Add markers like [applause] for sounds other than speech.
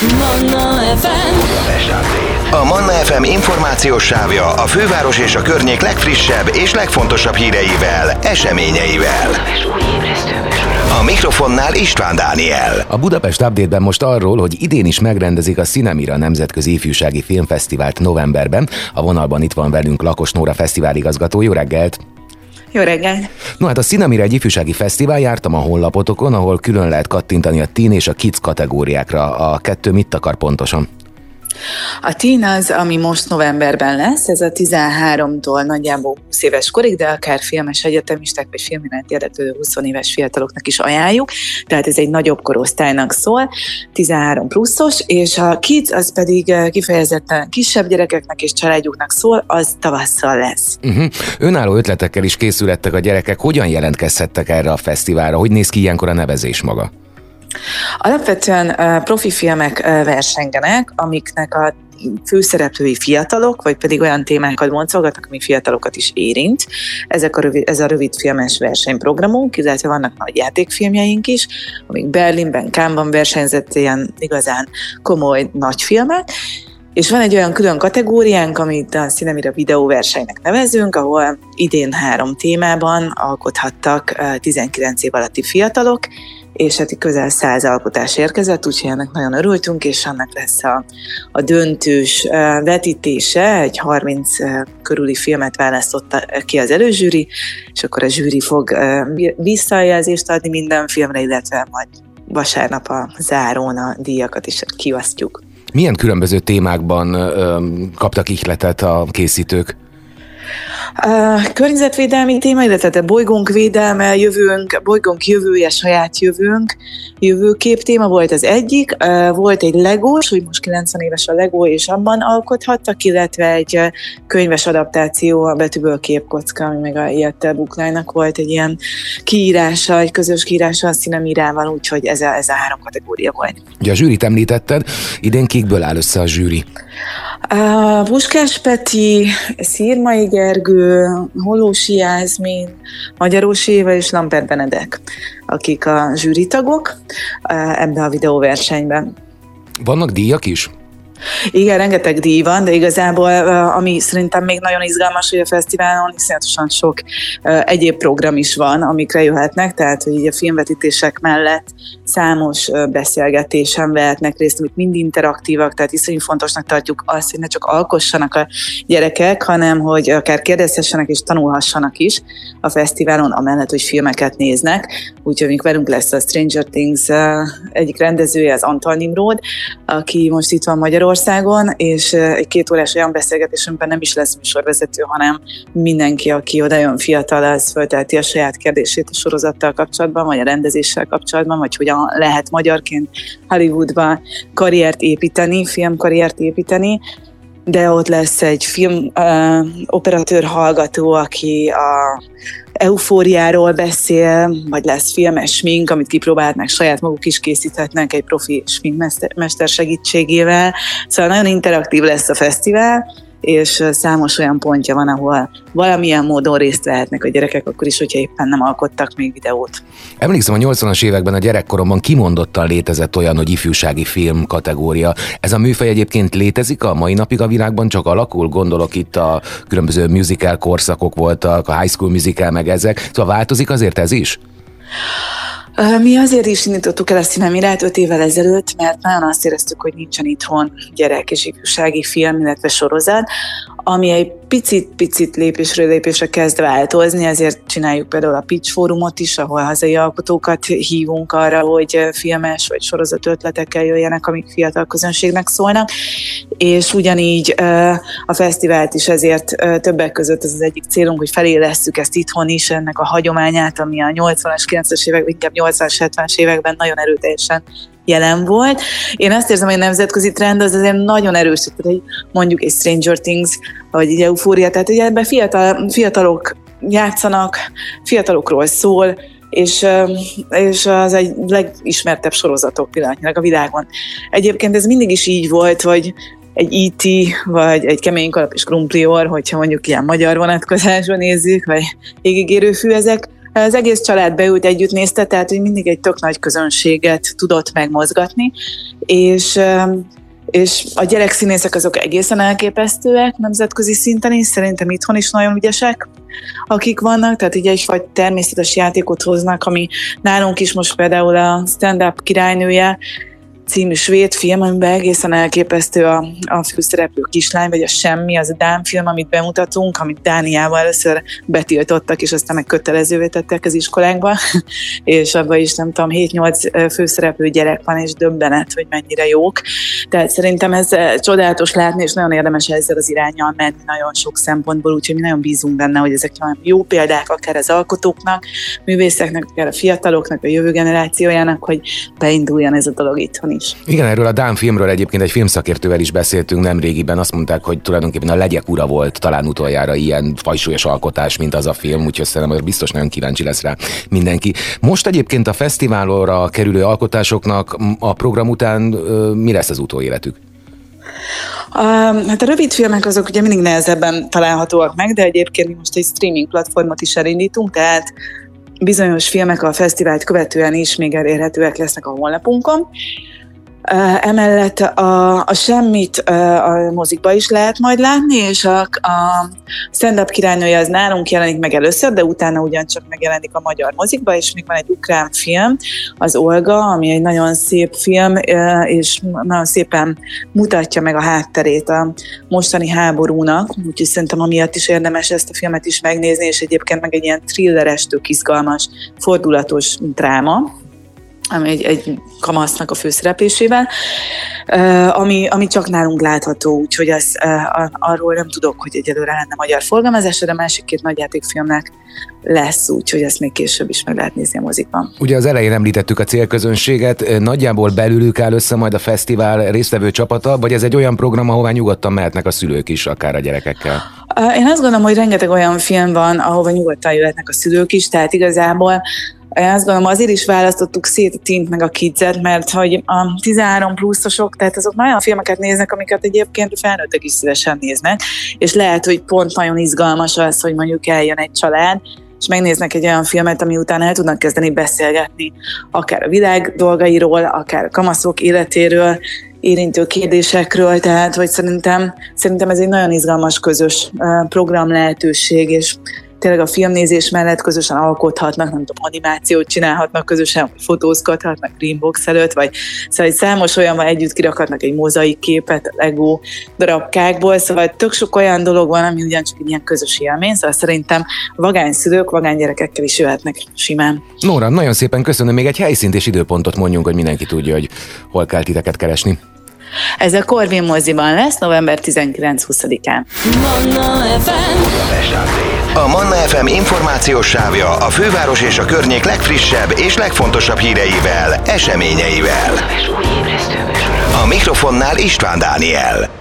Manna FM A Manna FM információs sávja a főváros és a környék legfrissebb és legfontosabb híreivel, eseményeivel. A mikrofonnál István Dániel. A Budapest Update-ben most arról, hogy idén is megrendezik a Cinemira Nemzetközi Ifjúsági Filmfesztivált novemberben. A vonalban itt van velünk Lakos Nóra fesztivál igazgató. Jó reggelt! Jó reggelt! No hát a Cinemira egy ifjúsági fesztivál, jártam a honlapotokon, ahol külön lehet kattintani a teen és a kids kategóriákra. A kettő mit akar pontosan? A teen az, ami most novemberben lesz, ez a 13-tól nagyjából 20 éves korig, de akár filmes egyetemisták vagy filmiránt érdeklődő 20 éves fiataloknak is ajánljuk, tehát ez egy nagyobb korosztálynak szól, 13 pluszos, és a kids az pedig eh, kifejezetten kisebb gyerekeknek és családjuknak szól, az tavasszal lesz. Uh-huh. Önálló ötletekkel is készülettek a gyerekek, hogyan jelentkezhettek erre a fesztiválra, hogy néz ki ilyenkor a nevezés maga? Alapvetően profi filmek versengenek, amiknek a főszereplői fiatalok, vagy pedig olyan témákat boncolgatnak, ami fiatalokat is érint. Ezek a rövid, ez a rövid filmes versenyprogramunk, illetve vannak nagy játékfilmjeink is, amik Berlinben, Kámban versenyzett ilyen igazán komoly nagy filmek, és van egy olyan külön kategóriánk, amit a Cinemira videóversenynek nevezünk, ahol idén három témában alkothattak 19 év alatti fiatalok, és hát közel száz alkotás érkezett, úgyhogy ennek nagyon örültünk, és annak lesz a, a döntős vetítése, egy 30 körüli filmet választotta ki az előzsűri, és akkor a zsűri fog visszajelzést adni minden filmre, illetve majd vasárnap a zárón a díjakat is kiosztjuk. Milyen különböző témákban ö, kaptak ihletet a készítők? A környezetvédelmi téma, illetve a bolygónk védelme, jövőnk, bolygónk jövője, saját jövőnk, jövőkép téma volt az egyik. Volt egy legós, hogy most 90 éves a legó, és abban alkothattak, illetve egy könyves adaptáció, a betűből képkocka, ami meg a Ilyettel Buklájnak volt egy ilyen kiírása, egy közös kiírása a színemirával, úgyhogy ez a, ez a három kategória volt. Ugye a zsűrit említetted, idén kikből áll össze a zsűri? A Puskás Peti, Szírmai Gergő, Holósi Jászmin, Magyarós Éva és Lamper Benedek, akik a zsűritagok ebben a videóversenyben. Vannak díjak is? Igen, rengeteg díj van, de igazából ami szerintem még nagyon izgalmas, hogy a fesztiválon iszonyatosan sok egyéb program is van, amikre jöhetnek, tehát hogy a filmvetítések mellett számos beszélgetésen vehetnek részt, amik mind interaktívak, tehát iszonyú fontosnak tartjuk azt, hogy ne csak alkossanak a gyerekek, hanem hogy akár kérdezhessenek és tanulhassanak is a fesztiválon, amellett, hogy filmeket néznek. Úgyhogy még velünk lesz a Stranger Things egyik rendezője, az Antal Nimrod, aki most itt van Magyarországon, Magyarországon, és egy két órás olyan beszélgetésünkben nem is lesz műsorvezető, hanem mindenki, aki oda jön fiatal, az föltelti a saját kérdését a sorozattal kapcsolatban, vagy a rendezéssel kapcsolatban, vagy hogyan lehet magyarként Hollywoodba karriert építeni, filmkarriert építeni, de ott lesz egy film uh, operatőr hallgató, aki a eufóriáról beszél, vagy lesz filmes smink, amit kipróbálhatnak, saját maguk is készíthetnek egy profi sminkmester segítségével. Szóval nagyon interaktív lesz a fesztivál, és számos olyan pontja van, ahol valamilyen módon részt vehetnek a gyerekek, akkor is, hogyha éppen nem alkottak még videót. Emlékszem, a 80-as években a gyerekkoromban kimondottan létezett olyan, hogy ifjúsági film kategória. Ez a műfaj egyébként létezik a mai napig a világban, csak alakul, gondolok itt a különböző musical korszakok voltak, a high school musical meg ezek, szóval változik azért ez is? Mi azért is indítottuk el a Cinemirát öt évvel ezelőtt, mert nagyon azt éreztük, hogy nincsen itthon gyerek és ifjúsági film, illetve sorozat, ami egy picit-picit lépésről lépésre kezd változni, ezért csináljuk például a Pitch Fórumot is, ahol hazai alkotókat hívunk arra, hogy filmes vagy sorozat ötletekkel jöjjenek, amik fiatal közönségnek szólnak, és ugyanígy a fesztivált is ezért többek között ez az egyik célunk, hogy felélesszük ezt itthon is, ennek a hagyományát, ami a 80-as, 90-es évek, inkább 80-as, 70-es években nagyon erőteljesen jelen volt. Én azt érzem, hogy a nemzetközi trend az azért nagyon erős, hogy mondjuk egy Stranger Things, vagy egy eufória, tehát ugye ebben fiatal, fiatalok játszanak, fiatalokról szól, és, és az egy legismertebb sorozatok pillanatnyilag a világon. Egyébként ez mindig is így volt, hogy egy IT, e vagy egy kemény kalap és krumplior, hogyha mondjuk ilyen magyar vonatkozásban nézzük, vagy égigérő fű, ezek Az egész család beült együtt nézte, tehát hogy mindig egy tök nagy közönséget tudott megmozgatni, és és a gyerekszínészek azok egészen elképesztőek nemzetközi szinten is, szerintem itthon is nagyon ügyesek, akik vannak, tehát így egyfajta természetes játékot hoznak, ami nálunk is most például a stand-up királynője, című svéd film, amiben egészen elképesztő a, a főszereplő kislány, vagy a Semmi, az a Dán film, amit bemutatunk, amit Dániával először betiltottak, és aztán meg kötelezővé tettek az iskolákba, [laughs] és abban is nem tudom, 7-8 főszereplő gyerek van, és döbbenet, hogy mennyire jók. Tehát szerintem ez csodálatos látni, és nagyon érdemes ezzel az irányjal menni nagyon sok szempontból, úgyhogy mi nagyon bízunk benne, hogy ezek nagyon jó példák, akár az alkotóknak, művészeknek, akár a fiataloknak, a jövő generációjának, hogy beinduljon ez a dolog itthon is. Igen, erről a Dán filmről egyébként egy filmszakértővel is beszéltünk nem régiben. Azt mondták, hogy tulajdonképpen a legyek ura volt talán utoljára ilyen fajsúlyos alkotás, mint az a film, úgyhogy szerintem biztos nagyon kíváncsi lesz rá mindenki. Most egyébként a fesztiválra kerülő alkotásoknak a program után mi lesz az utóéletük? Uh, hát a rövid filmek azok ugye mindig nehezebben találhatóak meg, de egyébként mi most egy streaming platformot is elindítunk, tehát bizonyos filmek a fesztivált követően is még elérhetőek lesznek a honlapunkon. Emellett a, a semmit a mozikba is lehet majd látni, és a, a stand-up királynője az nálunk jelenik meg először, de utána ugyancsak megjelenik a magyar mozikba, és még van egy ukrán film, az Olga, ami egy nagyon szép film, és nagyon szépen mutatja meg a hátterét a mostani háborúnak, úgyhogy szerintem amiatt is érdemes ezt a filmet is megnézni, és egyébként meg egy ilyen thrilleres, tök izgalmas, fordulatos dráma ami egy, egy kamasznak a főszereplésével, ami, ami csak nálunk látható, úgyhogy az, arról nem tudok, hogy egyelőre lenne magyar forgalmazás, de a másik két nagyjátékfilmnek lesz, úgyhogy ezt még később is meg lehet nézni a mozikban. Ugye az elején említettük a célközönséget, nagyjából belülük áll össze majd a fesztivál résztvevő csapata, vagy ez egy olyan program, ahová nyugodtan mehetnek a szülők is, akár a gyerekekkel? Én azt gondolom, hogy rengeteg olyan film van, ahova nyugodtan jöhetnek a szülők is, tehát igazából azt gondolom, azért is választottuk szét a tint meg a kidzet, mert hogy a 13 pluszosok, tehát azok nagyon filmeket néznek, amiket egyébként a felnőttek is szívesen néznek, és lehet, hogy pont nagyon izgalmas az, hogy mondjuk eljön egy család, és megnéznek egy olyan filmet, ami után el tudnak kezdeni beszélgetni, akár a világ dolgairól, akár a kamaszok életéről, érintő kérdésekről, tehát hogy szerintem, szerintem ez egy nagyon izgalmas közös program lehetőség, és tényleg a filmnézés mellett közösen alkothatnak, nem tudom, animációt csinálhatnak közösen, fotózgathatnak Greenbox előtt, vagy szóval egy számos olyan van, együtt kirakhatnak egy mozaik képet Lego darabkákból, szóval tök sok olyan dolog van, ami ugyancsak egy ilyen közös élmény, szóval szerintem vagány szülők, vagány gyerekekkel is jöhetnek simán. Nóra, nagyon szépen köszönöm, még egy helyszínt és időpontot mondjunk, hogy mindenki tudja, hogy hol kell titeket keresni. Ez a Corvin moziban lesz november 19-20-án. A Manna FM információs sávja a főváros és a környék legfrissebb és legfontosabb híreivel, eseményeivel. A mikrofonnál István Dániel.